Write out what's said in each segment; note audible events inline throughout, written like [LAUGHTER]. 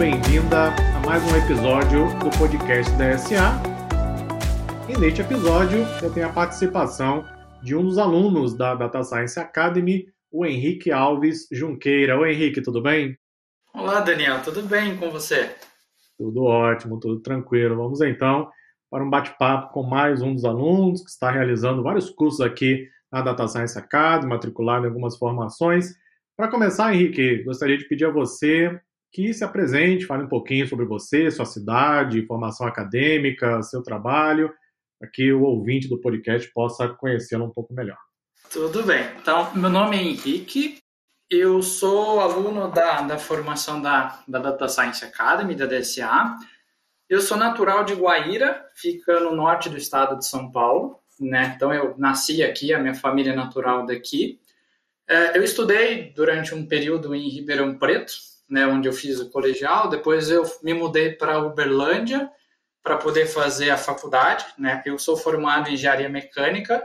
bem-vinda a mais um episódio do podcast da SA. E neste episódio eu tenho a participação de um dos alunos da Data Science Academy, o Henrique Alves Junqueira. Oi, Henrique, tudo bem? Olá, Daniel, tudo bem com você? Tudo ótimo, tudo tranquilo. Vamos então para um bate-papo com mais um dos alunos que está realizando vários cursos aqui na Data Science Academy, matriculado em algumas formações. Para começar, Henrique, gostaria de pedir a você que se apresente, fale um pouquinho sobre você, sua cidade, formação acadêmica, seu trabalho, para que o ouvinte do podcast possa conhecê-lo um pouco melhor. Tudo bem. Então, meu nome é Henrique, eu sou aluno da, da formação da, da Data Science Academy, da DSA. Eu sou natural de Guaíra, fica no norte do estado de São Paulo. Né? Então, eu nasci aqui, a minha família é natural daqui. É, eu estudei durante um período em Ribeirão Preto, né, onde eu fiz o colegial. Depois eu me mudei para Uberlândia para poder fazer a faculdade. Né? Eu sou formado em engenharia mecânica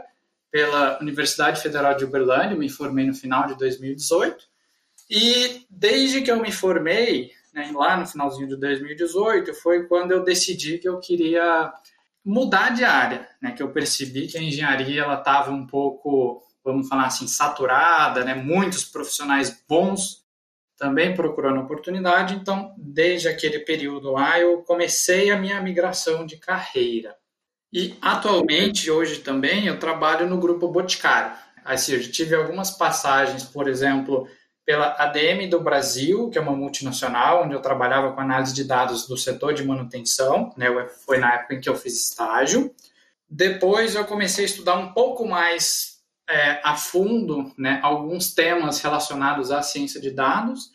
pela Universidade Federal de Uberlândia, me formei no final de 2018. E desde que eu me formei, né, lá no finalzinho de 2018, foi quando eu decidi que eu queria mudar de área, né, que eu percebi que a engenharia ela estava um pouco, vamos falar assim, saturada, né, muitos profissionais bons também procurando oportunidade. Então, desde aquele período lá, eu comecei a minha migração de carreira. E atualmente, hoje também, eu trabalho no Grupo Boticário. Assim, eu tive algumas passagens, por exemplo, pela ADM do Brasil, que é uma multinacional, onde eu trabalhava com análise de dados do setor de manutenção, né? Foi na época em que eu fiz estágio. Depois eu comecei a estudar um pouco mais é, a fundo né, alguns temas relacionados à ciência de dados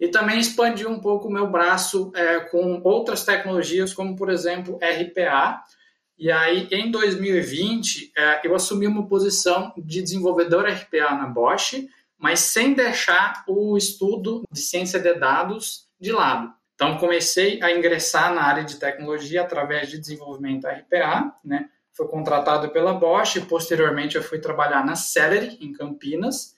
e também expandir um pouco o meu braço é, com outras tecnologias, como, por exemplo, RPA. E aí, em 2020, é, eu assumi uma posição de desenvolvedor RPA na Bosch, mas sem deixar o estudo de ciência de dados de lado. Então, comecei a ingressar na área de tecnologia através de desenvolvimento RPA, né? Foi contratado pela Bosch, posteriormente eu fui trabalhar na Celery, em Campinas,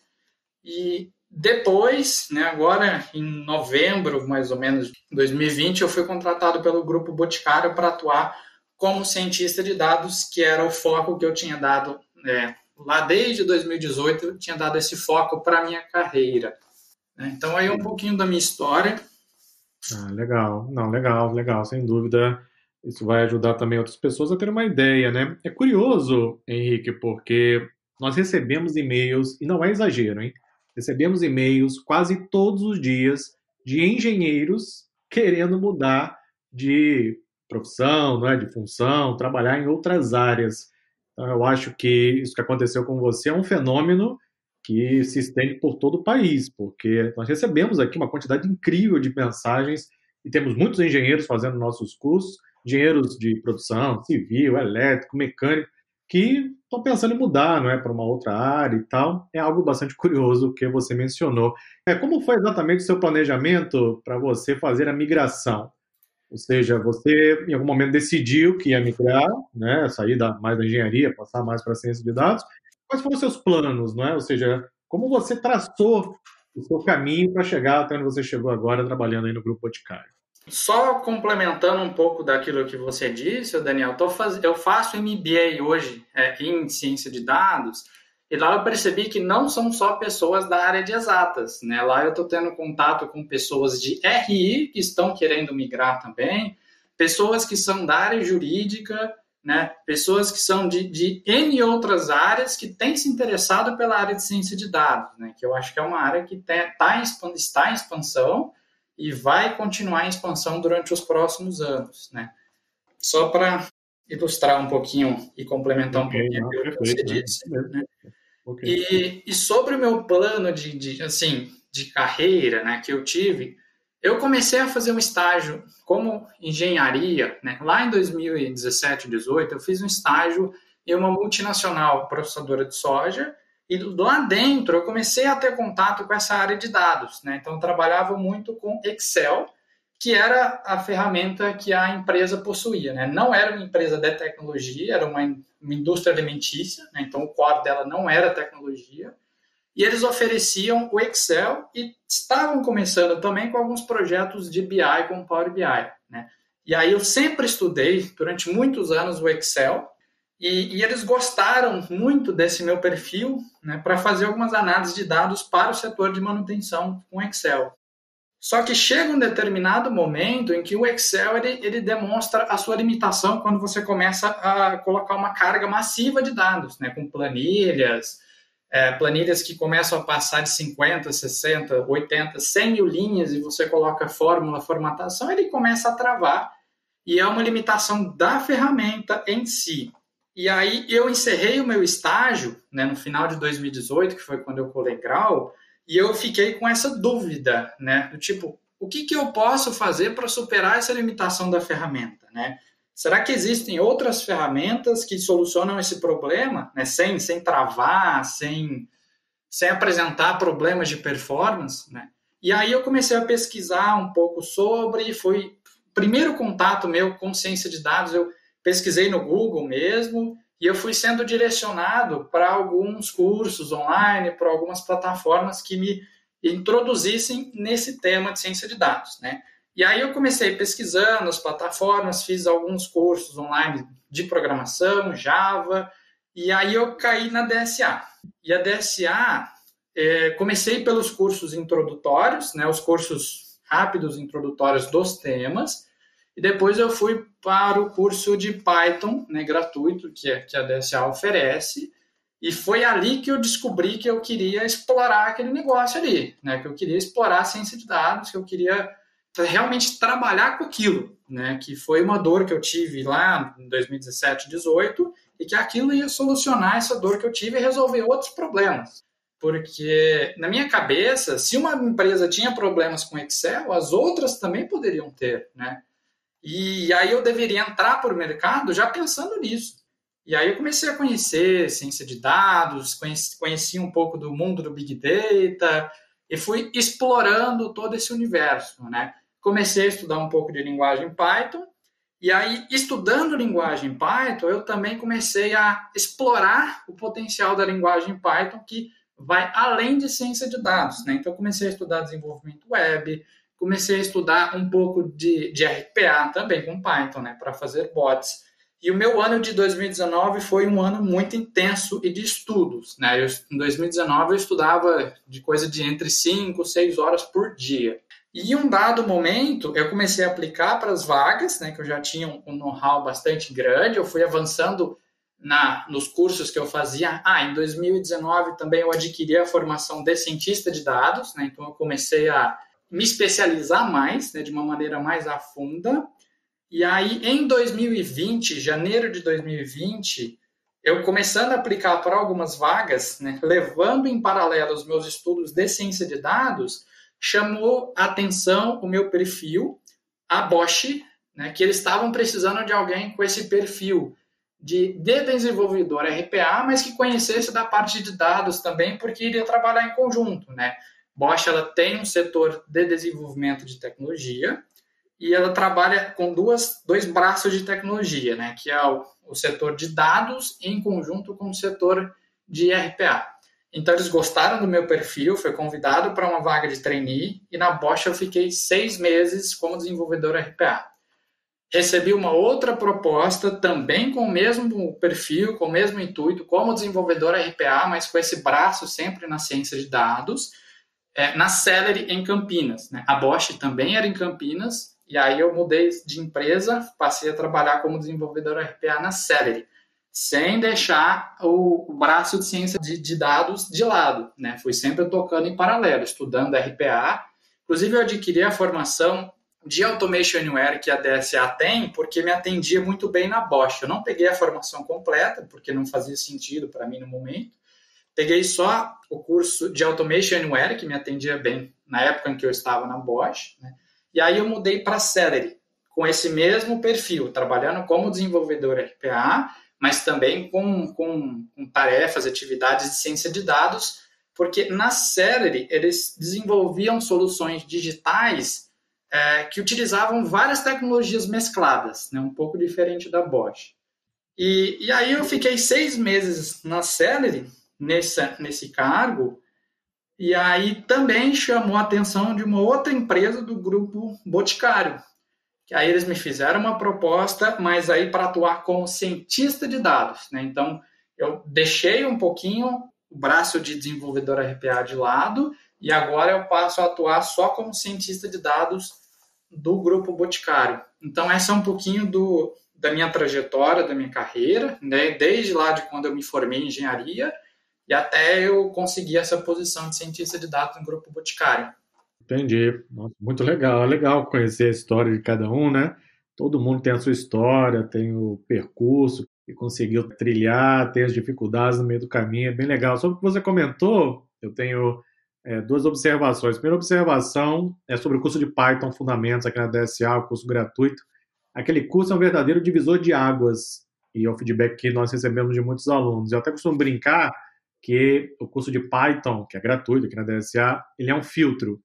e depois, né, agora em novembro, mais ou menos, 2020, eu fui contratado pelo Grupo Boticário para atuar como cientista de dados, que era o foco que eu tinha dado né, lá desde 2018, eu tinha dado esse foco para minha carreira. Né. Então, aí um pouquinho da minha história. Ah, legal, não, legal, legal, sem dúvida. Isso vai ajudar também outras pessoas a ter uma ideia, né? É curioso, Henrique, porque nós recebemos e-mails, e não é exagero, hein? Recebemos e-mails quase todos os dias de engenheiros querendo mudar de profissão, não é? de função, trabalhar em outras áreas. Então, eu acho que isso que aconteceu com você é um fenômeno que se estende por todo o país, porque nós recebemos aqui uma quantidade incrível de mensagens e temos muitos engenheiros fazendo nossos cursos, engenheiros de produção, civil, elétrico, mecânico, que estão pensando em mudar não é, para uma outra área e tal. É algo bastante [LAUGHS] curioso que você mencionou. É, como foi exatamente o seu planejamento para você fazer a migração? Ou seja, você em algum momento decidiu que ia migrar, né, sair da, mais da engenharia, passar mais para a ciência de dados. Quais foram os seus planos, não é? Ou seja, como você traçou o seu caminho para chegar até onde você chegou agora, trabalhando aí no Grupo Boticário? Só complementando um pouco daquilo que você disse, Daniel, faz... eu faço MBA hoje é, em ciência de dados e lá eu percebi que não são só pessoas da área de exatas. Né? Lá eu estou tendo contato com pessoas de RI que estão querendo migrar também, pessoas que são da área jurídica, né? pessoas que são de, de N outras áreas que têm se interessado pela área de ciência de dados, né? que eu acho que é uma área que tem, tá em, está em expansão e vai continuar em expansão durante os próximos anos, né? Só para ilustrar um pouquinho e complementar okay, um pouquinho o que você né? disse. Né? Okay. E, e, sobre o meu plano de, de, assim, de carreira né, que eu tive, eu comecei a fazer um estágio como engenharia, né? Lá em 2017, 2018, eu fiz um estágio em uma multinacional processadora de soja e lá dentro eu comecei a ter contato com essa área de dados, né? Então eu trabalhava muito com Excel, que era a ferramenta que a empresa possuía, né? Não era uma empresa de tecnologia, era uma, uma indústria alimentícia, né? Então o core dela não era tecnologia. e eles ofereciam o Excel e estavam começando também com alguns projetos de BI com Power BI. Né? E aí eu sempre estudei durante muitos anos o Excel e, e eles gostaram muito desse meu perfil né, para fazer algumas análises de dados para o setor de manutenção com Excel. Só que chega um determinado momento em que o Excel ele, ele demonstra a sua limitação quando você começa a colocar uma carga massiva de dados, né, com planilhas, é, planilhas que começam a passar de 50, 60, 80, 100 mil linhas e você coloca fórmula, formatação, ele começa a travar e é uma limitação da ferramenta em si. E aí eu encerrei o meu estágio né, no final de 2018, que foi quando eu colei grau, e eu fiquei com essa dúvida, né? Do tipo, o que, que eu posso fazer para superar essa limitação da ferramenta, né? Será que existem outras ferramentas que solucionam esse problema, né? Sem, sem travar, sem, sem apresentar problemas de performance, né? E aí eu comecei a pesquisar um pouco sobre, foi primeiro contato meu com ciência de dados, eu pesquisei no Google mesmo, e eu fui sendo direcionado para alguns cursos online, para algumas plataformas que me introduzissem nesse tema de ciência de dados, né? E aí eu comecei pesquisando as plataformas, fiz alguns cursos online de programação, Java, e aí eu caí na DSA. E a DSA, é, comecei pelos cursos introdutórios, né, os cursos rápidos introdutórios dos temas, e depois eu fui para o curso de Python, né, gratuito, que, é, que a DSA oferece. E foi ali que eu descobri que eu queria explorar aquele negócio ali, né? Que eu queria explorar a ciência de dados, que eu queria realmente trabalhar com aquilo, né? Que foi uma dor que eu tive lá em 2017, 2018, e que aquilo ia solucionar essa dor que eu tive e resolver outros problemas. Porque na minha cabeça, se uma empresa tinha problemas com Excel, as outras também poderiam ter, né? E aí eu deveria entrar para o mercado já pensando nisso. E aí eu comecei a conhecer ciência de dados, conheci, conheci um pouco do mundo do Big Data e fui explorando todo esse universo, né? Comecei a estudar um pouco de linguagem Python e aí, estudando linguagem Python, eu também comecei a explorar o potencial da linguagem Python que vai além de ciência de dados. Né? Então, comecei a estudar desenvolvimento web, comecei a estudar um pouco de, de RPA também com Python, né, para fazer bots. E o meu ano de 2019 foi um ano muito intenso e de estudos, né? Eu, em 2019 eu estudava de coisa de entre 5 e 6 horas por dia. E em um dado momento, eu comecei a aplicar para as vagas, né, que eu já tinha um know-how bastante grande, eu fui avançando na, nos cursos que eu fazia. Ah, em 2019 também eu adquiri a formação de cientista de dados, né, então eu comecei a me especializar mais, né, de uma maneira mais a funda. E aí, em 2020, janeiro de 2020, eu começando a aplicar para algumas vagas, né, levando em paralelo os meus estudos de ciência de dados, chamou a atenção o meu perfil, a Bosch, né, que eles estavam precisando de alguém com esse perfil de, de desenvolvedor RPA, mas que conhecesse da parte de dados também, porque iria trabalhar em conjunto, né? Bosch ela tem um setor de desenvolvimento de tecnologia e ela trabalha com duas, dois braços de tecnologia, né, que é o, o setor de dados em conjunto com o setor de RPA. Então eles gostaram do meu perfil, foi convidado para uma vaga de trainee e na Bosch eu fiquei seis meses como desenvolvedor RPA. Recebi uma outra proposta também com o mesmo perfil, com o mesmo intuito, como desenvolvedor RPA, mas com esse braço sempre na ciência de dados é, na Celery em Campinas. Né? A Bosch também era em Campinas, e aí eu mudei de empresa, passei a trabalhar como desenvolvedor RPA na Celery, sem deixar o, o braço de ciência de, de, dados de lado. Né? Fui sempre tocando em paralelo, estudando RPA. Inclusive, eu adquiri a formação de Automation Anywhere que a DSA tem, porque me atendia muito bem na Bosch. Eu não peguei a formação completa, porque não fazia sentido para mim no momento, Peguei só o curso de Automation Anywhere, que me atendia bem na época em que eu estava na Bosch, né? e aí eu mudei para Celery, com esse mesmo perfil, trabalhando como desenvolvedor RPA, mas também com, com, com tarefas, atividades de ciência de dados, porque na Celery eles desenvolviam soluções digitais é, que utilizavam várias tecnologias mescladas, né, um pouco diferente da Bosch. E, e aí eu fiquei seis meses na Celery nesse, nesse cargo, E aí também chamou a atenção de uma outra empresa do grupo Boticário, que aí eles me fizeram uma proposta, mas aí para atuar como cientista de dados, né? Então eu deixei um pouquinho o braço de desenvolvedor RPA de lado e agora eu passo a atuar só como cientista de dados do grupo Boticário. Então essa é um pouquinho do, da minha trajetória, da minha carreira, né? desde lá de quando eu me formei em engenharia e até eu conseguir essa posição de cientista de dados no grupo Boticário. Entendi. muito legal. É legal conhecer a história de cada um, né? Todo mundo tem a sua história, tem o percurso que conseguiu trilhar, tem as dificuldades no meio do caminho. É bem legal. Sobre o que você comentou, eu tenho é, duas observações. Primeira observação é sobre o curso de Python Fundamentos aqui na DSA, o curso gratuito. Aquele curso é um verdadeiro divisor de águas e é o feedback que nós recebemos de muitos alunos. Eu até costumo brincar que o curso de Python, que é gratuito aqui na DSA, ele é um filtro.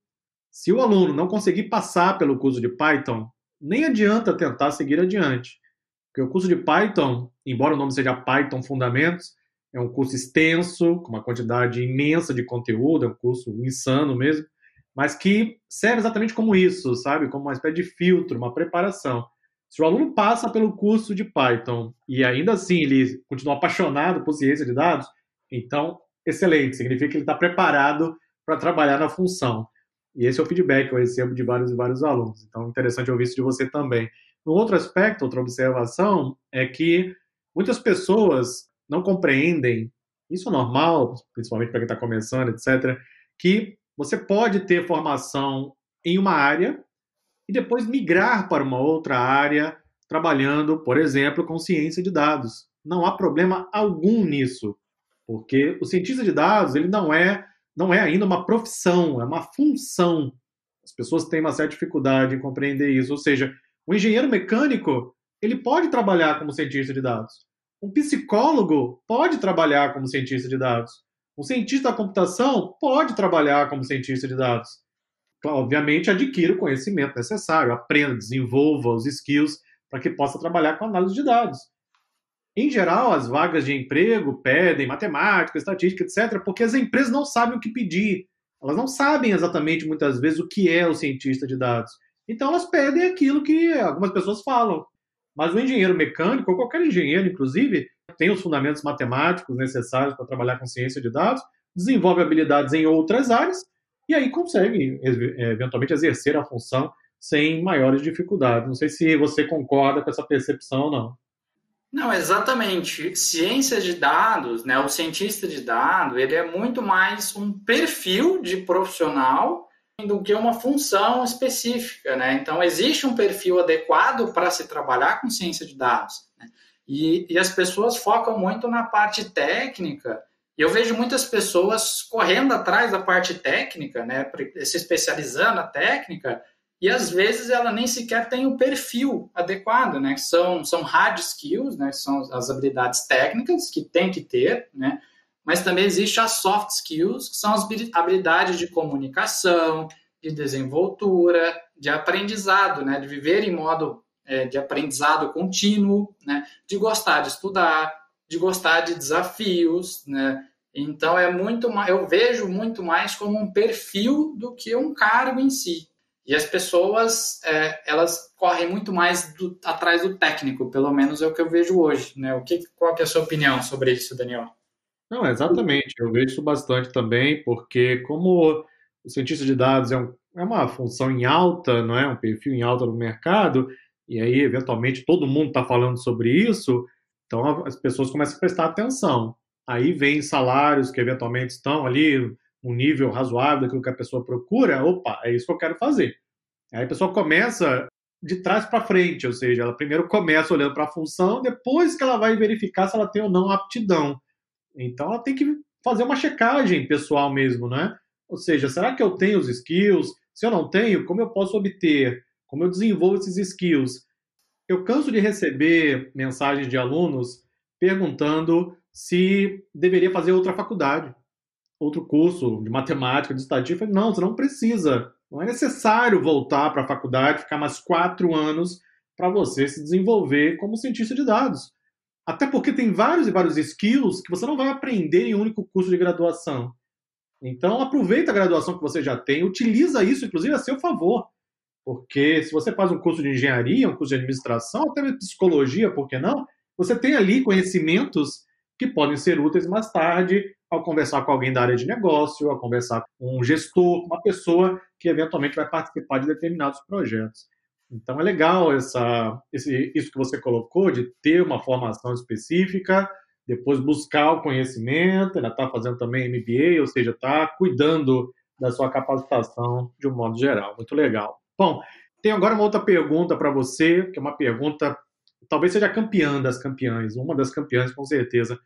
Se o aluno não conseguir passar pelo curso de Python, nem adianta tentar seguir adiante. Porque o curso de Python, embora o nome seja Python Fundamentos, é um curso extenso, com uma quantidade imensa de conteúdo, é um curso insano mesmo, mas que serve exatamente como isso, sabe? Como uma espécie de filtro, uma preparação. Se o aluno passa pelo curso de Python e ainda assim ele continua apaixonado por ciência de dados, então, excelente, significa que ele está preparado para trabalhar na função. E esse é o feedback que eu recebo de vários e vários alunos. Então, interessante ouvir isso de você também. Um outro aspecto, outra observação, é que muitas pessoas não compreendem, isso é normal, principalmente para quem está começando, etc., que você pode ter formação em uma área e depois migrar para uma outra área, trabalhando, por exemplo, com ciência de dados. Não há problema algum nisso. Porque o cientista de dados, ele não é, não é ainda uma profissão, é uma função. As pessoas têm uma certa dificuldade em compreender isso. Ou seja, o engenheiro mecânico, ele pode trabalhar como cientista de dados. Um psicólogo pode trabalhar como cientista de dados. Um cientista da computação pode trabalhar como cientista de dados. Obviamente, adquira o conhecimento necessário, aprenda, desenvolva os skills para que possa trabalhar com análise de dados. Em geral, as vagas de emprego pedem matemática, estatística, etc., porque as empresas não sabem o que pedir. Elas não sabem exatamente, muitas vezes, o que é o cientista de dados. Então, elas pedem aquilo que algumas pessoas falam. Mas o engenheiro mecânico, ou qualquer engenheiro, inclusive, tem os fundamentos matemáticos necessários para trabalhar com ciência de dados, desenvolve habilidades em outras áreas e aí consegue, eventualmente, exercer a função sem maiores dificuldades. Não sei se você concorda com essa percepção ou não. Não, exatamente. Ciência de dados, né, o cientista de dados, ele é muito mais um perfil de profissional do que uma função específica, né? Então existe um perfil adequado para se trabalhar com ciência de dados. Né? E, e, as pessoas focam muito na parte técnica. E eu vejo muitas pessoas correndo atrás da parte técnica, né? Se especializando na técnica, e às vezes ela nem sequer tem o perfil adequado, né? São, são hard skills, né? São as habilidades técnicas que tem que ter, né? Mas também existe as soft skills, que são as habilidades de comunicação, de desenvoltura, de aprendizado, né? De viver em modo é, de aprendizado contínuo, né? De gostar de estudar, de gostar de desafios, né? Então é muito eu vejo muito mais como um perfil do que um cargo em si. E as pessoas, é, elas correm muito mais do, atrás do técnico, pelo menos é o que eu vejo hoje. Né? O que, qual que é a sua opinião sobre isso, Daniel? Não, exatamente. Eu vejo isso bastante também, porque como o cientista de dados é, um, é uma função em alta, não é? Um perfil em alta no mercado, e aí, eventualmente, todo mundo está falando sobre isso, então as pessoas começam a prestar atenção. Aí vem salários que eventualmente estão ali um nível razoável daquilo que a pessoa procura, opa, é isso que eu quero fazer. Aí a pessoa começa de trás para frente, ou seja, ela primeiro começa olhando para a função, depois que ela vai verificar se ela tem ou não aptidão. Então ela tem que fazer uma checagem pessoal mesmo, né? Ou seja, será que eu tenho os skills? Se eu não tenho, como eu posso obter? Como eu desenvolvo esses skills? Eu canso de receber mensagens de alunos perguntando se deveria fazer outra faculdade outro curso de matemática, de estatística. Não, você não precisa. Não é necessário voltar para a faculdade, ficar mais quatro anos para você se desenvolver como cientista de dados. Até porque tem vários e vários skills que você não vai aprender em um único curso de graduação. Então, aproveita a graduação que você já tem, utiliza isso, inclusive, a seu favor. Porque se você faz um curso de engenharia, um curso de administração, até psicologia, por que não? Você tem ali conhecimentos que podem ser úteis mais tarde ao conversar com alguém da área de negócio, ao conversar com um gestor, uma pessoa que eventualmente vai participar de determinados projetos. Então é legal essa, esse, isso que você colocou de ter uma formação específica, depois buscar o conhecimento, ainda está fazendo também MBA, ou seja, está cuidando da sua capacitação de um modo geral. Muito legal. Bom, tenho agora uma outra pergunta para você, que é uma pergunta, talvez seja campeã das campeãs, uma das campeãs com certeza.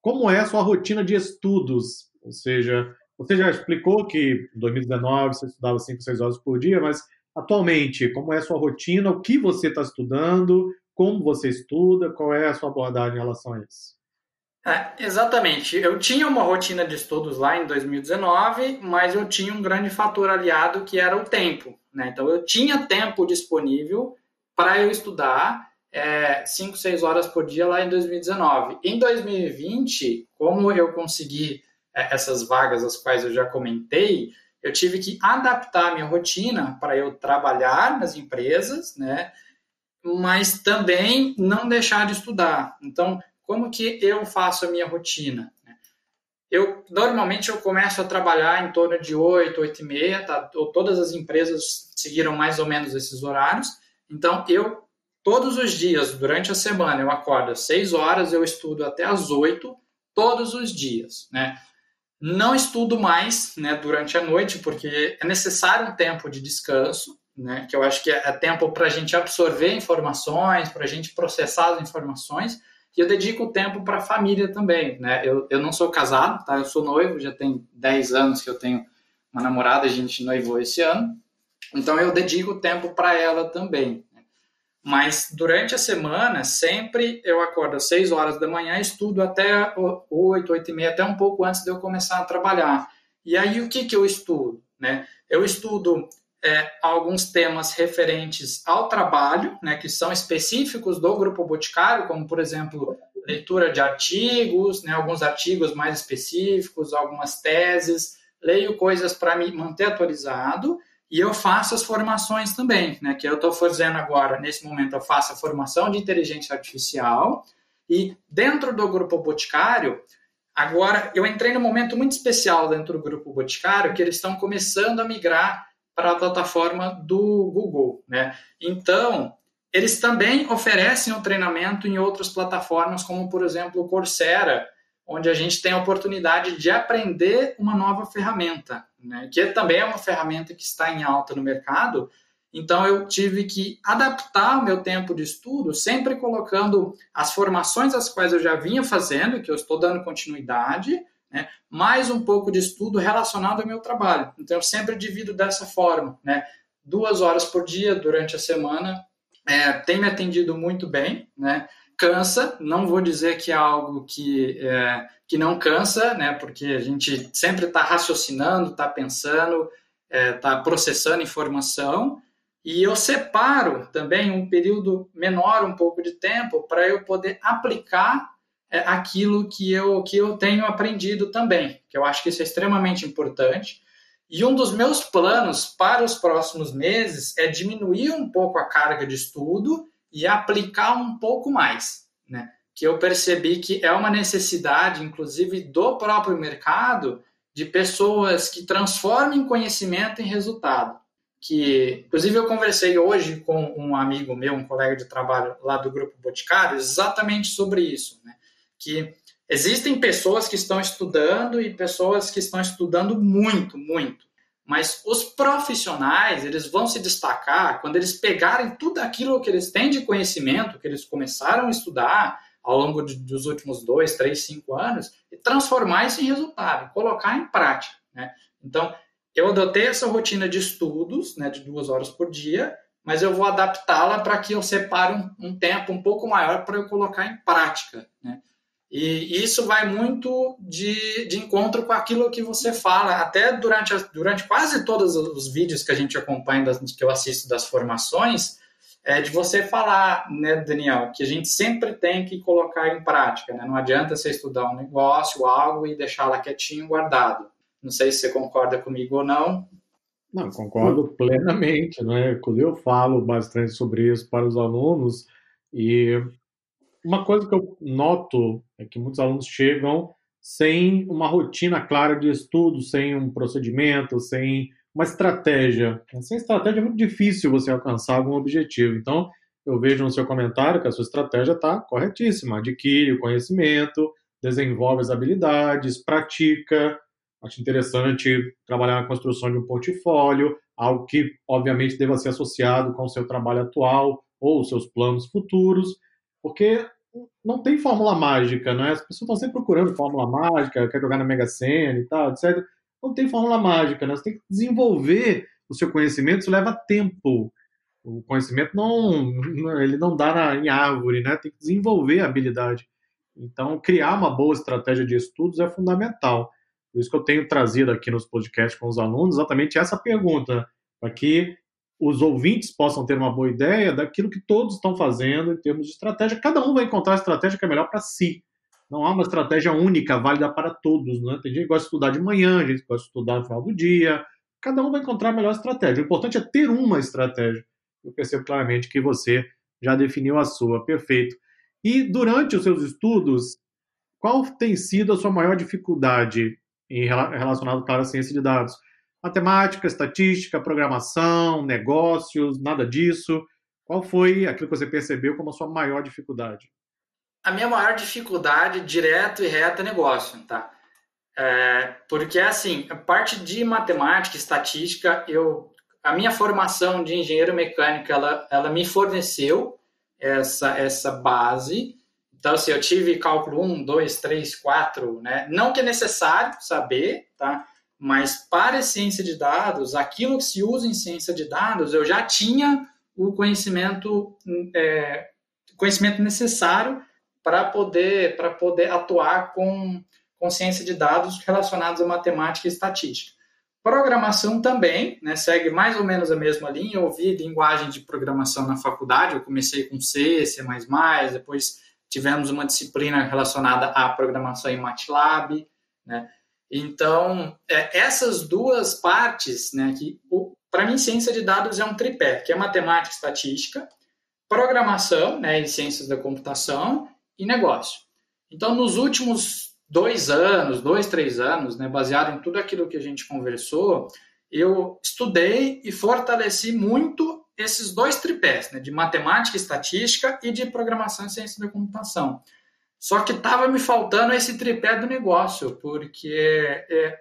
Como é a sua rotina de estudos? Ou seja, você já explicou que em 2019 você estudava 5, 6 horas por dia, mas atualmente, como é a sua rotina? O que você está estudando? Como você estuda? Qual é a sua abordagem em relação a isso? É, exatamente. Eu tinha uma rotina de estudos lá em 2019, mas eu tinha um grande fator aliado que era o tempo. Né? Então eu tinha tempo disponível para eu estudar 5, é, 6 horas por dia lá em 2019. Em 2020, como eu consegui é, essas vagas as quais eu já comentei, eu tive que adaptar a minha rotina para eu trabalhar nas empresas, né? Mas também não deixar de estudar. Então, como que eu faço a minha rotina? Eu normalmente eu começo a trabalhar em torno de 8, 8 e meia, tá? Todas as empresas seguiram mais ou menos esses horários. Então eu todos os dias durante a semana eu acordo às 6 horas, eu estudo até às 8 todos os dias, né? Não estudo mais, né, durante a noite porque é necessário um tempo de descanso, né? Que eu acho que é tempo para a gente absorver informações, para a gente processar as informações e eu dedico tempo para a família também, né? Eu, eu não sou casado, tá? Eu sou noivo, já tem 10 anos que eu tenho uma namorada, a gente noivou esse ano. Então eu dedico tempo para ela também. Mas durante a semana, sempre eu acordo às 6 horas da manhã estudo até 8, 8 e meia, até um pouco antes de eu começar a trabalhar. E aí o que, que eu estudo? Né? Eu estudo é, alguns temas referentes ao trabalho, né, que são específicos do Grupo Boticário, como, por exemplo, leitura de artigos, né, alguns artigos mais específicos, algumas teses, leio coisas para me manter atualizado e eu faço as formações também, né, que eu estou fazendo agora, nesse momento eu faço a formação de inteligência artificial e dentro do Grupo Boticário, agora eu entrei num momento muito especial dentro do Grupo Boticário, que eles estão começando a migrar para a plataforma do Google, né? Então, eles também oferecem o treinamento em outras plataformas, como por exemplo o Coursera, onde a gente tem a oportunidade de aprender uma nova ferramenta, né? que também é uma ferramenta que está em alta no mercado. Então eu tive que adaptar o meu tempo de estudo, sempre colocando as formações as quais eu já vinha fazendo, que eu estou dando continuidade, né? mais um pouco de estudo relacionado ao meu trabalho. Então, eu sempre divido dessa forma, né? duas horas por dia durante a semana, é, tem me atendido muito bem, né? Cansa, não vou dizer que é algo que, é, que não cansa, né? Porque a gente sempre está raciocinando, está pensando, está é, processando informação, e eu separo também um período menor, um pouco de tempo, para eu poder aplicar é aquilo que eu, que eu tenho aprendido também, que eu acho que isso é extremamente importante. E um dos meus planos para os próximos meses é diminuir um pouco a carga de estudo e aplicar um pouco mais, né? Que eu percebi que é uma necessidade, inclusive, do próprio mercado, de pessoas que transformem conhecimento em resultado. Que, inclusive, eu conversei hoje com um amigo meu, um colega de trabalho lá do Grupo Boticário, exatamente sobre isso, né? que existem pessoas que estão estudando e pessoas que estão estudando muito, muito. Mas os profissionais, eles vão se destacar quando eles pegarem tudo aquilo que eles têm de conhecimento, que eles começaram a estudar ao longo de, dos últimos dois, três, cinco anos, e transformar isso em resultado, colocar em prática. Né? Então, eu adotei essa rotina de estudos, né, de duas horas por dia, mas eu vou adaptá-la para que eu separe um, um, tempo um pouco maior para eu colocar em prática. Né? E isso vai muito de, de encontro com aquilo que você fala, até durante, durante quase todos os vídeos que a gente acompanha, das, que eu assisto das formações, é de você falar, né, Daniel, que a gente sempre tem que colocar em prática, né? Não adianta você estudar um negócio, algo e deixar lá quietinho, guardado. Não sei se você concorda comigo ou não. Não, concordo plenamente, né? Quando eu falo bastante sobre isso para os alunos, e uma coisa que eu noto é que muitos alunos chegam sem uma rotina clara de estudo, sem um procedimento, sem uma estratégia. Sem estratégia é muito difícil você alcançar algum objetivo. Então, eu vejo no seu comentário que a sua estratégia está corretíssima. Adquire o conhecimento, desenvolve as habilidades, pratica. Acho interessante trabalhar na construção de um portfólio, algo que, obviamente, deva ser associado com o seu trabalho atual ou os seus planos futuros, porque não tem fórmula mágica, não é? As pessoas estão sempre procurando fórmula mágica, quer jogar na Mega Sena e tal, etc. Não tem fórmula mágica, né? Você tem que desenvolver o seu conhecimento, isso leva tempo. O conhecimento não, ele não dá na, em árvore, né? Tem que desenvolver a habilidade. Então, criar uma boa estratégia de estudos é fundamental. Por isso que eu tenho trazido aqui nos podcasts com os alunos exatamente essa pergunta, para que os ouvintes possam ter uma boa ideia daquilo que todos estão fazendo em termos de estratégia. Cada um vai encontrar a estratégia que é melhor para si. Não há uma estratégia única, válida para todos. Né? Tem gente que gosta de estudar de manhã, gente que gosta de estudar no final do dia. Cada um vai encontrar a melhor estratégia. O importante é ter uma estratégia. Eu percebo claramente que você já definiu a sua. Perfeito. E durante os seus estudos, qual tem sido a sua maior dificuldade em relacionado, claro, à ciência de dados? Matemática, estatística, programação, negócios, nada disso. Qual foi aquilo que você percebeu como a sua maior dificuldade? A minha maior dificuldade, direto e reto, é negócio, tá? É, porque, assim, a parte de matemática, estatística, eu, a minha formação de engenheiro mecânico, ela, ela me forneceu essa, essa base. Então, assim, eu tive cálculo 1, 2, 3, 4, né? Não que é necessário saber, tá? Mas para ciência de dados, aquilo que se usa em ciência de dados, eu já tinha o conhecimento, é, conhecimento necessário para poder, poder atuar com, com ciência de dados relacionados a matemática e estatística. Programação também, né, segue mais ou menos a mesma linha. Eu ouvi linguagem de programação na faculdade, eu comecei com C, C++, depois tivemos uma disciplina relacionada à programação em MATLAB, né? Então, é, essas duas partes, né, que para mim ciência de dados é um tripé, que é matemática, estatística, programação, né, em ciências da computação e negócio. Então, nos últimos dois anos, dois, três anos, né, baseado em tudo aquilo que a gente conversou, eu estudei e fortaleci muito esses dois tripés, né, de matemática, estatística e de programação e ciência da computação. Só que estava me faltando esse tripé do negócio, porque é,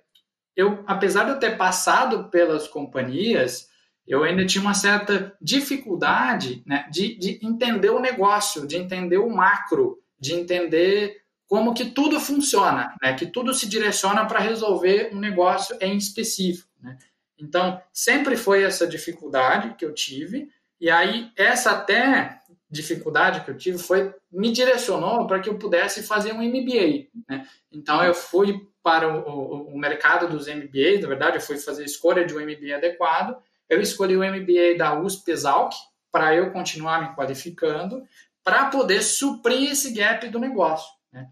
eu, apesar de eu ter passado pelas companhias, eu ainda tinha uma certa dificuldade né, de, de entender o negócio, de entender o macro, de entender como que tudo funciona, né, que tudo se direciona para resolver um negócio em específico. Né. Então, sempre foi essa dificuldade que eu tive, e aí essa até dificuldade que eu tive foi me direcionou para que eu pudesse fazer um MBA. Né? Então eu fui para o, o, o, mercado dos MBAs, na verdade eu fui fazer a escolha de um MBA adequado. Eu escolhi o MBA da USP Exalc para eu continuar me qualificando, para poder suprir esse gap do negócio. Né?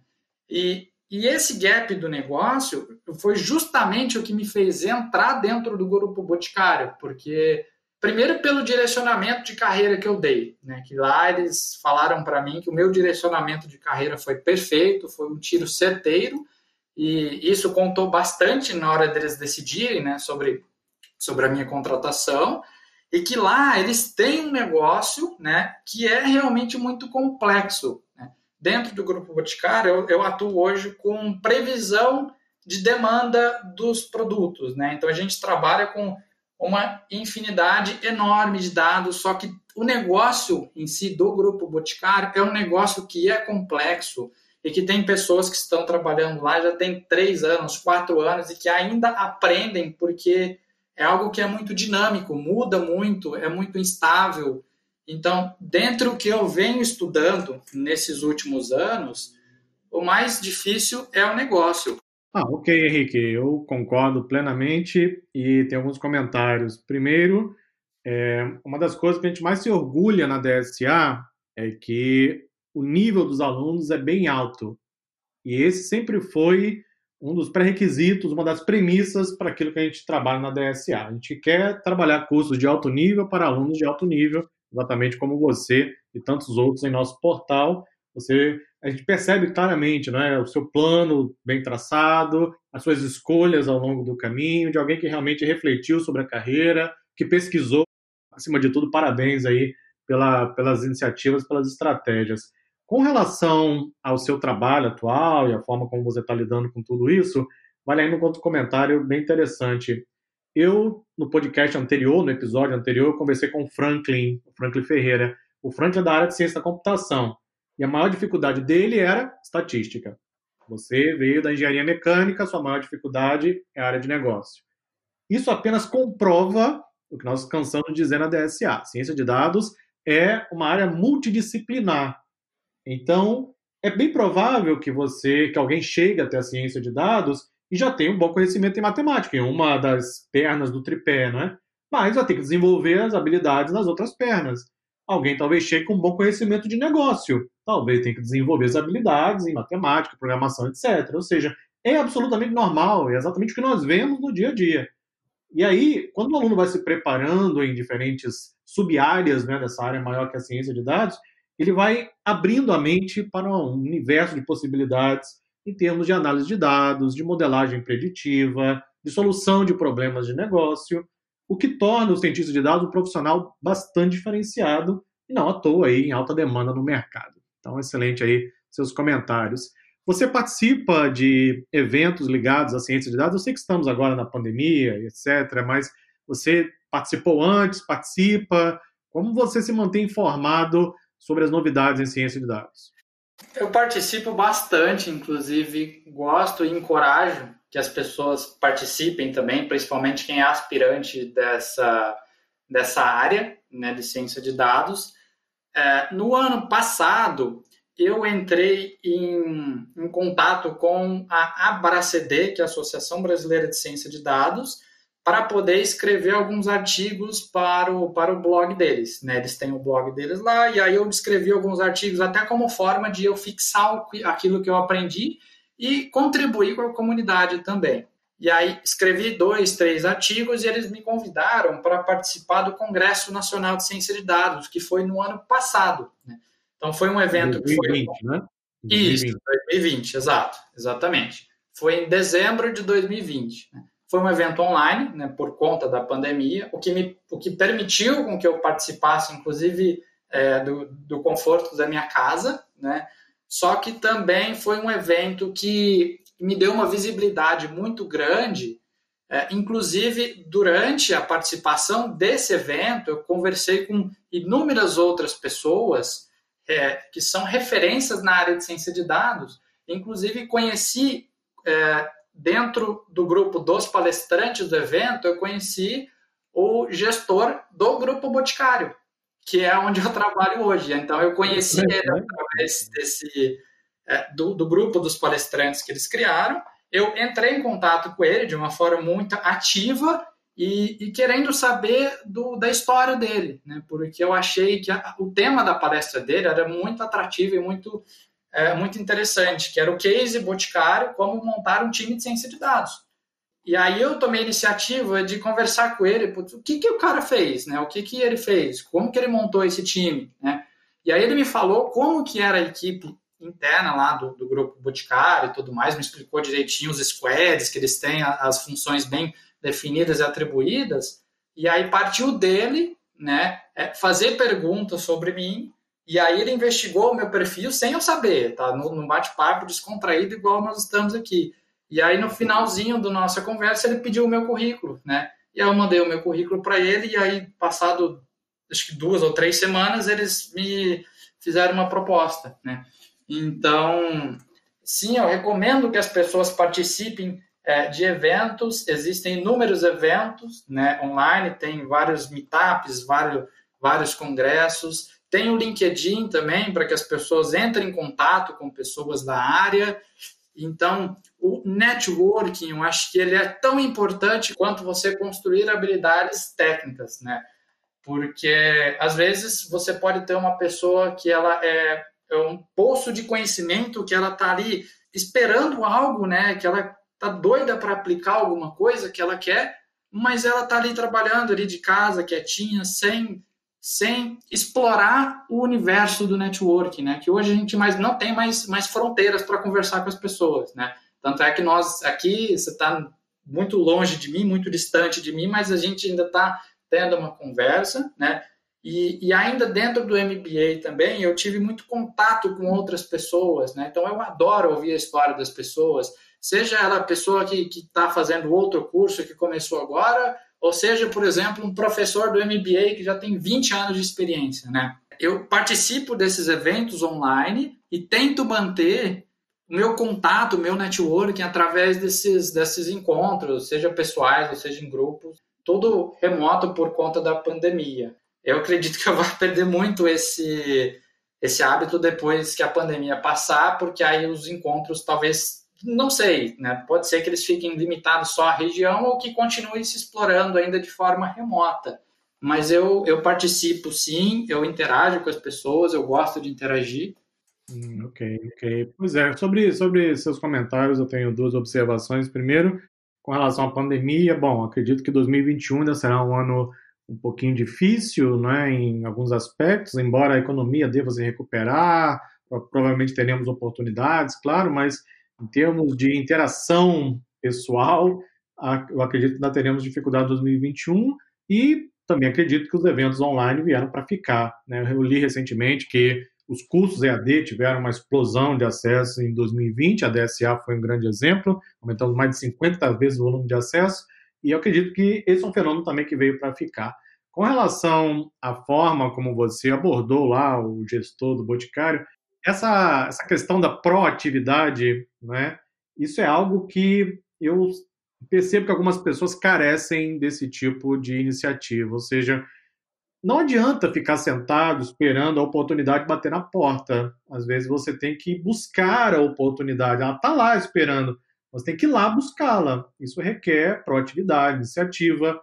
E, e esse gap do negócio foi justamente o que me fez entrar dentro do grupo Boticário, porque Primeiro, pelo direcionamento de carreira que eu dei, né? Que lá eles falaram para mim que o meu direcionamento de carreira foi perfeito, foi um tiro certeiro, e isso contou bastante na hora deles decidirem, né? Sobre, sobre a minha contratação, e que lá eles têm um negócio, né? Que é realmente muito complexo. Né? Dentro do Grupo Boticário, eu, eu atuo hoje com previsão de demanda dos produtos, né? Então a gente trabalha com uma infinidade enorme de dados, só que o negócio em si do grupo Boticário é um negócio que é complexo e que tem pessoas que estão trabalhando lá já tem três anos, quatro anos e que ainda aprendem porque é algo que é muito dinâmico, muda muito, é muito instável. Então, dentro que eu venho estudando nesses últimos anos, o mais difícil é o negócio. Ah, ok, Henrique, eu concordo plenamente e tem alguns comentários. Primeiro, é, uma das coisas que a gente mais se orgulha na DSA é que o nível dos alunos é bem alto. E esse sempre foi um dos pré-requisitos, uma das premissas para aquilo que a gente trabalha na DSA. A gente quer trabalhar cursos de alto nível para alunos de alto nível, exatamente como você e tantos outros em nosso portal. Você, a gente percebe claramente né, o seu plano bem traçado, as suas escolhas ao longo do caminho, de alguém que realmente refletiu sobre a carreira, que pesquisou. Acima de tudo, parabéns aí pela, pelas iniciativas, pelas estratégias. Com relação ao seu trabalho atual e a forma como você está lidando com tudo isso, vale ainda um outro comentário bem interessante. Eu, no podcast anterior, no episódio anterior, conversei com o Franklin, o Franklin Ferreira. O Franklin é da área de ciência da computação. E a maior dificuldade dele era estatística. Você veio da engenharia mecânica, sua maior dificuldade é a área de negócio. Isso apenas comprova o que nós cansamos de dizer na DSA. Ciência de dados é uma área multidisciplinar. Então, é bem provável que você, que alguém chegue até a ciência de dados e já tenha um bom conhecimento em matemática, em uma das pernas do tripé, não é? Mas vai ter que desenvolver as habilidades nas outras pernas. Alguém talvez chegue com um bom conhecimento de negócio, talvez tenha que desenvolver as habilidades em matemática, programação, etc. Ou seja, é absolutamente normal, é exatamente o que nós vemos no dia a dia. E aí, quando o aluno vai se preparando em diferentes sub-áreas né, dessa área maior que a ciência de dados, ele vai abrindo a mente para um universo de possibilidades em termos de análise de dados, de modelagem preditiva, de solução de problemas de negócio, o que torna o cientista de dados um profissional bastante diferenciado e não à toa aí em alta demanda no mercado. Então, excelente aí seus comentários. Você participa de eventos ligados à ciência de dados? Eu sei que estamos agora na pandemia, etc., mas você participou antes, participa? Como você se mantém informado sobre as novidades em ciência de dados? Eu participo bastante, inclusive gosto e encorajo que as pessoas participem também, principalmente quem é aspirante dessa, dessa área né, de ciência de dados. É, no ano passado, eu entrei em, em contato com a ABRACD, que é a Associação Brasileira de Ciência de Dados, para poder escrever alguns artigos para o, para o blog deles. Né? Eles têm o blog deles lá, e aí eu escrevi alguns artigos até como forma de eu fixar aquilo que eu aprendi e contribuir com a comunidade também. E aí escrevi dois, três artigos e eles me convidaram para participar do Congresso Nacional de Ciência de Dados, que foi no ano passado. Né? Então foi um evento 2020, que foi... né? 2020. Isso, 2020, exato, exatamente. Foi em dezembro de 2020. Né? Foi um evento online, né, por conta da pandemia, o que, me, o que permitiu com que eu participasse, inclusive, é, do, do conforto da minha casa, né? Só que também foi um evento que me deu uma visibilidade muito grande. É, inclusive, durante a participação desse evento, eu conversei com inúmeras outras pessoas é, que são referências na área de ciência de dados. Inclusive, conheci é, dentro do grupo dos palestrantes do evento, eu conheci o gestor do grupo Boticário, que é onde eu trabalho hoje. Então, eu conheci ele através desse, é, do, do grupo dos palestrantes que eles criaram. Eu entrei em contato com ele de uma forma muito ativa e, e, querendo saber do, da história dele, né? porque eu achei que a, o tema da palestra dele era muito atrativo e muito é, muito interessante, que era o case Boticário, como montar um time de ciência de dados. E aí eu tomei a iniciativa de conversar com ele, o que, que o cara fez, né? O que, que ele fez, como que ele montou esse time, né? E aí ele me falou como que era a equipe interna lá do, do grupo Boticário e tudo mais, me explicou direitinho os squads, que eles têm as funções bem definidas e atribuídas, e aí partiu dele, né, é, fazer perguntas sobre mim e aí ele investigou o meu perfil sem eu saber, tá? Num bate-papo descontraído igual nós estamos aqui. E aí no finalzinho da nossa conversa ele pediu o meu currículo, né? E aí eu mandei o meu currículo para ele e aí passado acho que duas ou três semanas eles me fizeram uma proposta, né? Então, sim, eu recomendo que as pessoas participem é, de eventos. Existem inúmeros eventos, né? Online tem vários meetups, vários vários congressos. Tem o LinkedIn também, para que as pessoas entrem em contato com pessoas da área. Então, o networking, eu acho que ele é tão importante quanto você construir habilidades técnicas, né? Porque, às vezes, você pode ter uma pessoa que ela é, é um poço de conhecimento, que ela está ali esperando algo, né? Que ela tá doida para aplicar alguma coisa que ela quer, mas ela tá ali trabalhando ali de casa, quietinha, sem sem explorar o universo do networking, né? Que hoje a gente mais não tem mais, mais fronteiras para conversar com as pessoas, né? Tanto é que nós aqui, você está muito longe de mim, muito distante de mim, mas a gente ainda está tendo uma conversa, né? E, e, ainda dentro do MBA também, eu tive muito contato com outras pessoas, né? Então eu adoro ouvir a história das pessoas, seja ela a pessoa que está fazendo outro curso que começou agora, ou seja, por exemplo, um professor do MBA que já tem 20 anos de experiência, né? Eu participo desses eventos online e tento manter o meu contato, o meu networking através desses, desses encontros, seja pessoais ou seja em grupos, todo remoto por conta da pandemia. Eu acredito que eu vou perder muito esse, esse hábito depois que a pandemia passar, porque aí os encontros talvez não sei, né? Pode ser que eles fiquem limitados só à região ou que continuem se explorando ainda de forma remota. Mas eu, eu participo sim, eu interajo com as pessoas, eu gosto de interagir. Hum, ok, ok. Pois é, sobre, sobre seus comentários, eu tenho duas observações. Primeiro, com relação à pandemia, bom, acredito que 2021 ainda será um ano um pouquinho difícil, né, em alguns aspectos, embora a economia deva se recuperar, provavelmente teremos oportunidades, claro, mas em termos de interação pessoal, eu acredito que ainda teremos dificuldade em 2021 e também acredito que os eventos online vieram para ficar. Né? Eu li recentemente que os cursos EAD tiveram uma explosão de acesso em 2020, a DSA foi um grande exemplo, aumentamos mais de 50 vezes o volume de acesso, e eu acredito que esse é um fenômeno também que veio para ficar. Com relação à forma como você abordou lá o gestor do Boticário, essa, essa questão da proatividade, né, isso é algo que eu percebo que algumas pessoas carecem desse tipo de iniciativa. Ou seja, não adianta ficar sentado esperando a oportunidade bater na porta. Às vezes você tem que buscar a oportunidade. Ela está lá esperando. Você tem que ir lá buscá-la. Isso requer proatividade, iniciativa.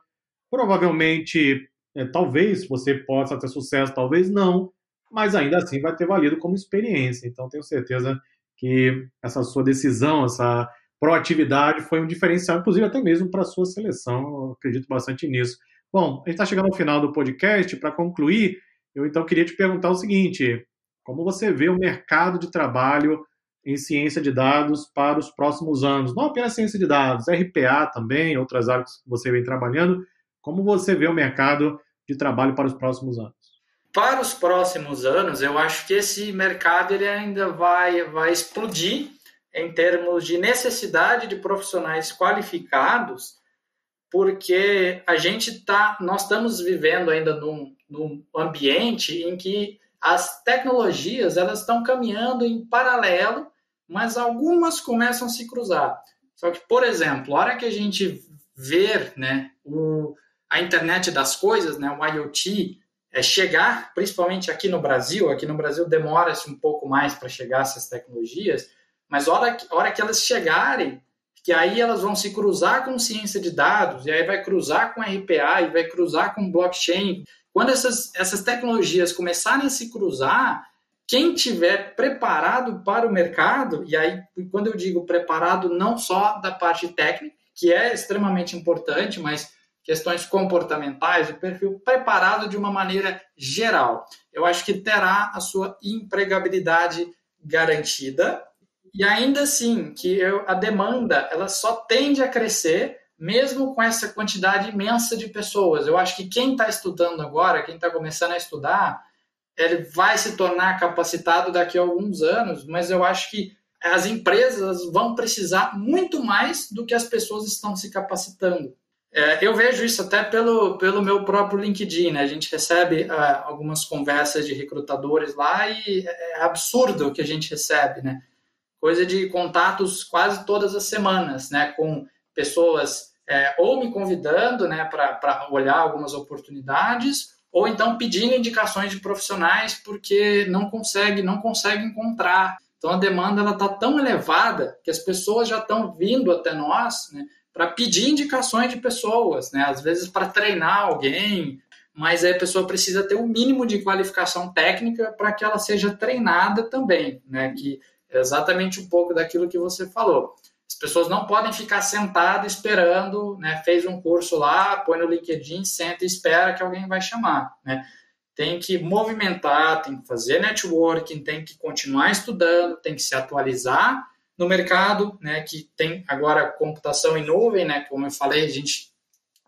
Provavelmente, é, talvez você possa ter sucesso, talvez não mas ainda assim vai ter valido como experiência. Então, tenho certeza que essa sua decisão, essa proatividade foi um diferencial, inclusive até mesmo para a sua seleção. Eu acredito bastante nisso. Bom, a gente está chegando ao final do podcast. Para concluir, eu então queria te perguntar o seguinte: como você vê o mercado de trabalho em ciência de dados para os próximos anos? Não apenas ciência de dados, RPA também, outras áreas que você vem trabalhando. Como você vê o mercado de trabalho para os próximos anos? Para os próximos anos, eu acho que esse mercado ele ainda vai, vai explodir em termos de necessidade de profissionais qualificados, porque a gente tá, nós estamos vivendo ainda num, num ambiente em que as tecnologias elas estão caminhando em paralelo, mas algumas começam a se cruzar. Só que, por exemplo, a hora que a gente ver né, o, a internet das coisas, né, o IoT, é chegar, principalmente aqui no Brasil, aqui no Brasil demora-se um pouco mais para chegar essas tecnologias, mas hora, a hora que elas chegarem, que aí elas vão se cruzar com ciência de dados, e aí vai cruzar com RPA, e vai cruzar com blockchain. Quando essas, essas tecnologias começarem a se cruzar, quem tiver preparado para o mercado, e aí quando eu digo preparado não só da parte técnica, que é extremamente importante, mas questões comportamentais, o perfil preparado de uma maneira geral. Eu acho que terá a sua empregabilidade garantida e ainda assim que eu, a demanda ela só tende a crescer mesmo com essa quantidade imensa de pessoas. Eu acho que quem está estudando agora, quem está começando a estudar, ele vai se tornar capacitado daqui a alguns anos, mas eu acho que as empresas vão precisar muito mais do que as pessoas estão se capacitando. É, eu vejo isso até pelo, pelo meu próprio LinkedIn, né? A gente recebe uh, algumas conversas de recrutadores lá e é absurdo o que a gente recebe, né? Coisa de contatos quase todas as semanas, né? Com pessoas é, ou me convidando, né, para olhar algumas oportunidades, ou então pedindo indicações de profissionais porque não consegue, não consegue encontrar. Então a demanda ela está tão elevada que as pessoas já estão vindo até nós, né? Para pedir indicações de pessoas, né? Às vezes para treinar alguém, mas aí a pessoa precisa ter um mínimo de qualificação técnica para que ela seja treinada também, né? Que é exatamente um pouco daquilo que você falou. As pessoas não podem ficar sentadas esperando, né? Fez um curso lá, põe no LinkedIn, senta e espera que alguém vai chamar, né? Tem que movimentar, tem que fazer networking, tem que continuar estudando, tem que se atualizar no mercado, né? Que tem agora computação em nuvem, né? Como eu falei, a gente,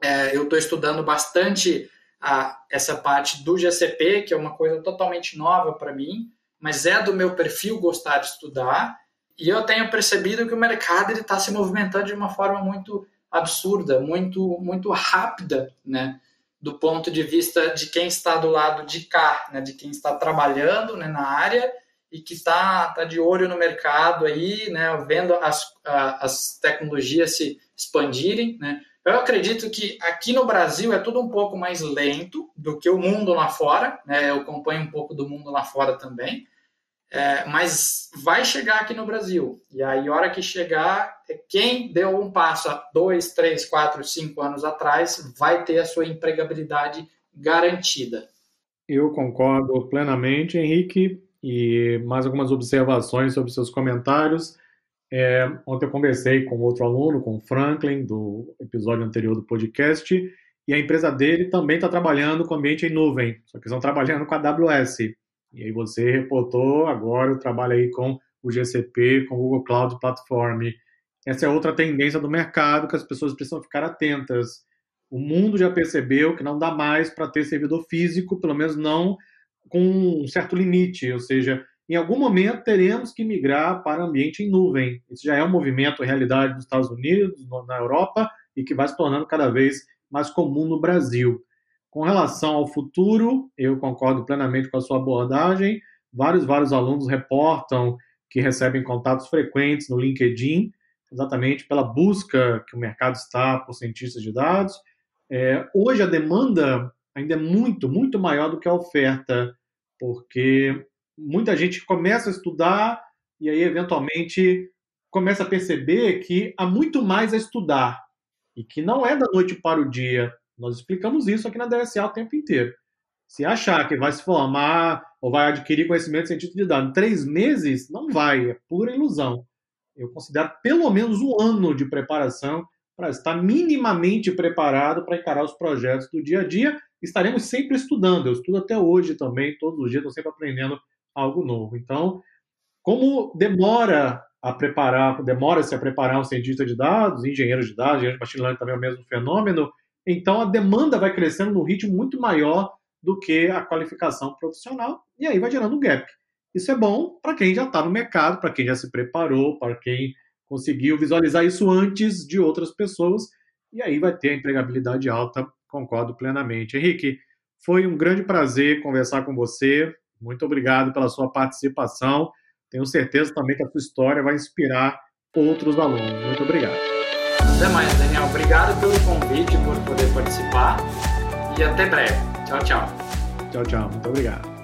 é, eu estou estudando bastante a, essa parte do GCP, que é uma coisa totalmente nova para mim, mas é do meu perfil gostar de estudar. E eu tenho percebido que o mercado está se movimentando de uma forma muito absurda, muito, muito rápida, né? Do ponto de vista de quem está do lado de cá, né? De quem está trabalhando né, na área e que está tá de olho no mercado aí, né? Vendo as, as tecnologias se expandirem, né? Eu acredito que aqui no Brasil é tudo um pouco mais lento do que o mundo lá fora, né? Eu acompanho um pouco do mundo lá fora também, é, mas vai chegar aqui no Brasil. E aí, a hora que chegar, é quem deu um passo há dois, três, quatro, cinco anos atrás vai ter a sua empregabilidade garantida. Eu concordo plenamente, Henrique, e mais algumas observações sobre seus comentários. É, ontem eu conversei com outro aluno, com o Franklin, do episódio anterior do podcast, e a empresa dele também está trabalhando com ambiente em nuvem, só que estão trabalhando com a AWS. E aí você reportou agora o trabalho aí com o GCP, com o Google Cloud Platform. Essa é outra tendência do mercado que as pessoas precisam ficar atentas. O mundo já percebeu que não dá mais para ter servidor físico, pelo menos não com um certo limite, ou seja, em algum momento teremos que migrar para ambiente em nuvem. Isso já é um movimento realidade nos Estados Unidos, na Europa e que vai se tornando cada vez mais comum no Brasil. Com relação ao futuro, eu concordo plenamente com a sua abordagem. Vários, vários alunos reportam que recebem contatos frequentes no LinkedIn, exatamente pela busca que o mercado está por cientistas de dados. É, hoje a demanda ainda é muito, muito maior do que a oferta, porque muita gente começa a estudar e aí, eventualmente, começa a perceber que há muito mais a estudar e que não é da noite para o dia. Nós explicamos isso aqui na DSA o tempo inteiro. Se achar que vai se formar ou vai adquirir conhecimento científico de dados em três meses, não vai, é pura ilusão. Eu considero pelo menos um ano de preparação para estar minimamente preparado para encarar os projetos do dia a dia. Estaremos sempre estudando. Eu estudo até hoje também, todos os dias, estou sempre aprendendo algo novo. Então, como demora a preparar, demora-se a preparar um cientista de dados, engenheiro de dados, engenheiro de machine learning também é o mesmo fenômeno, então a demanda vai crescendo num ritmo muito maior do que a qualificação profissional, e aí vai gerando um gap. Isso é bom para quem já está no mercado, para quem já se preparou, para quem conseguiu visualizar isso antes de outras pessoas, e aí vai ter a empregabilidade alta, concordo plenamente. Henrique, foi um grande prazer conversar com você. Muito obrigado pela sua participação. Tenho certeza também que a sua história vai inspirar outros alunos. Muito obrigado. Até mais, Daniel. Obrigado pelo convite, por poder participar e até breve. Tchau, tchau. Tchau, tchau. Muito obrigado.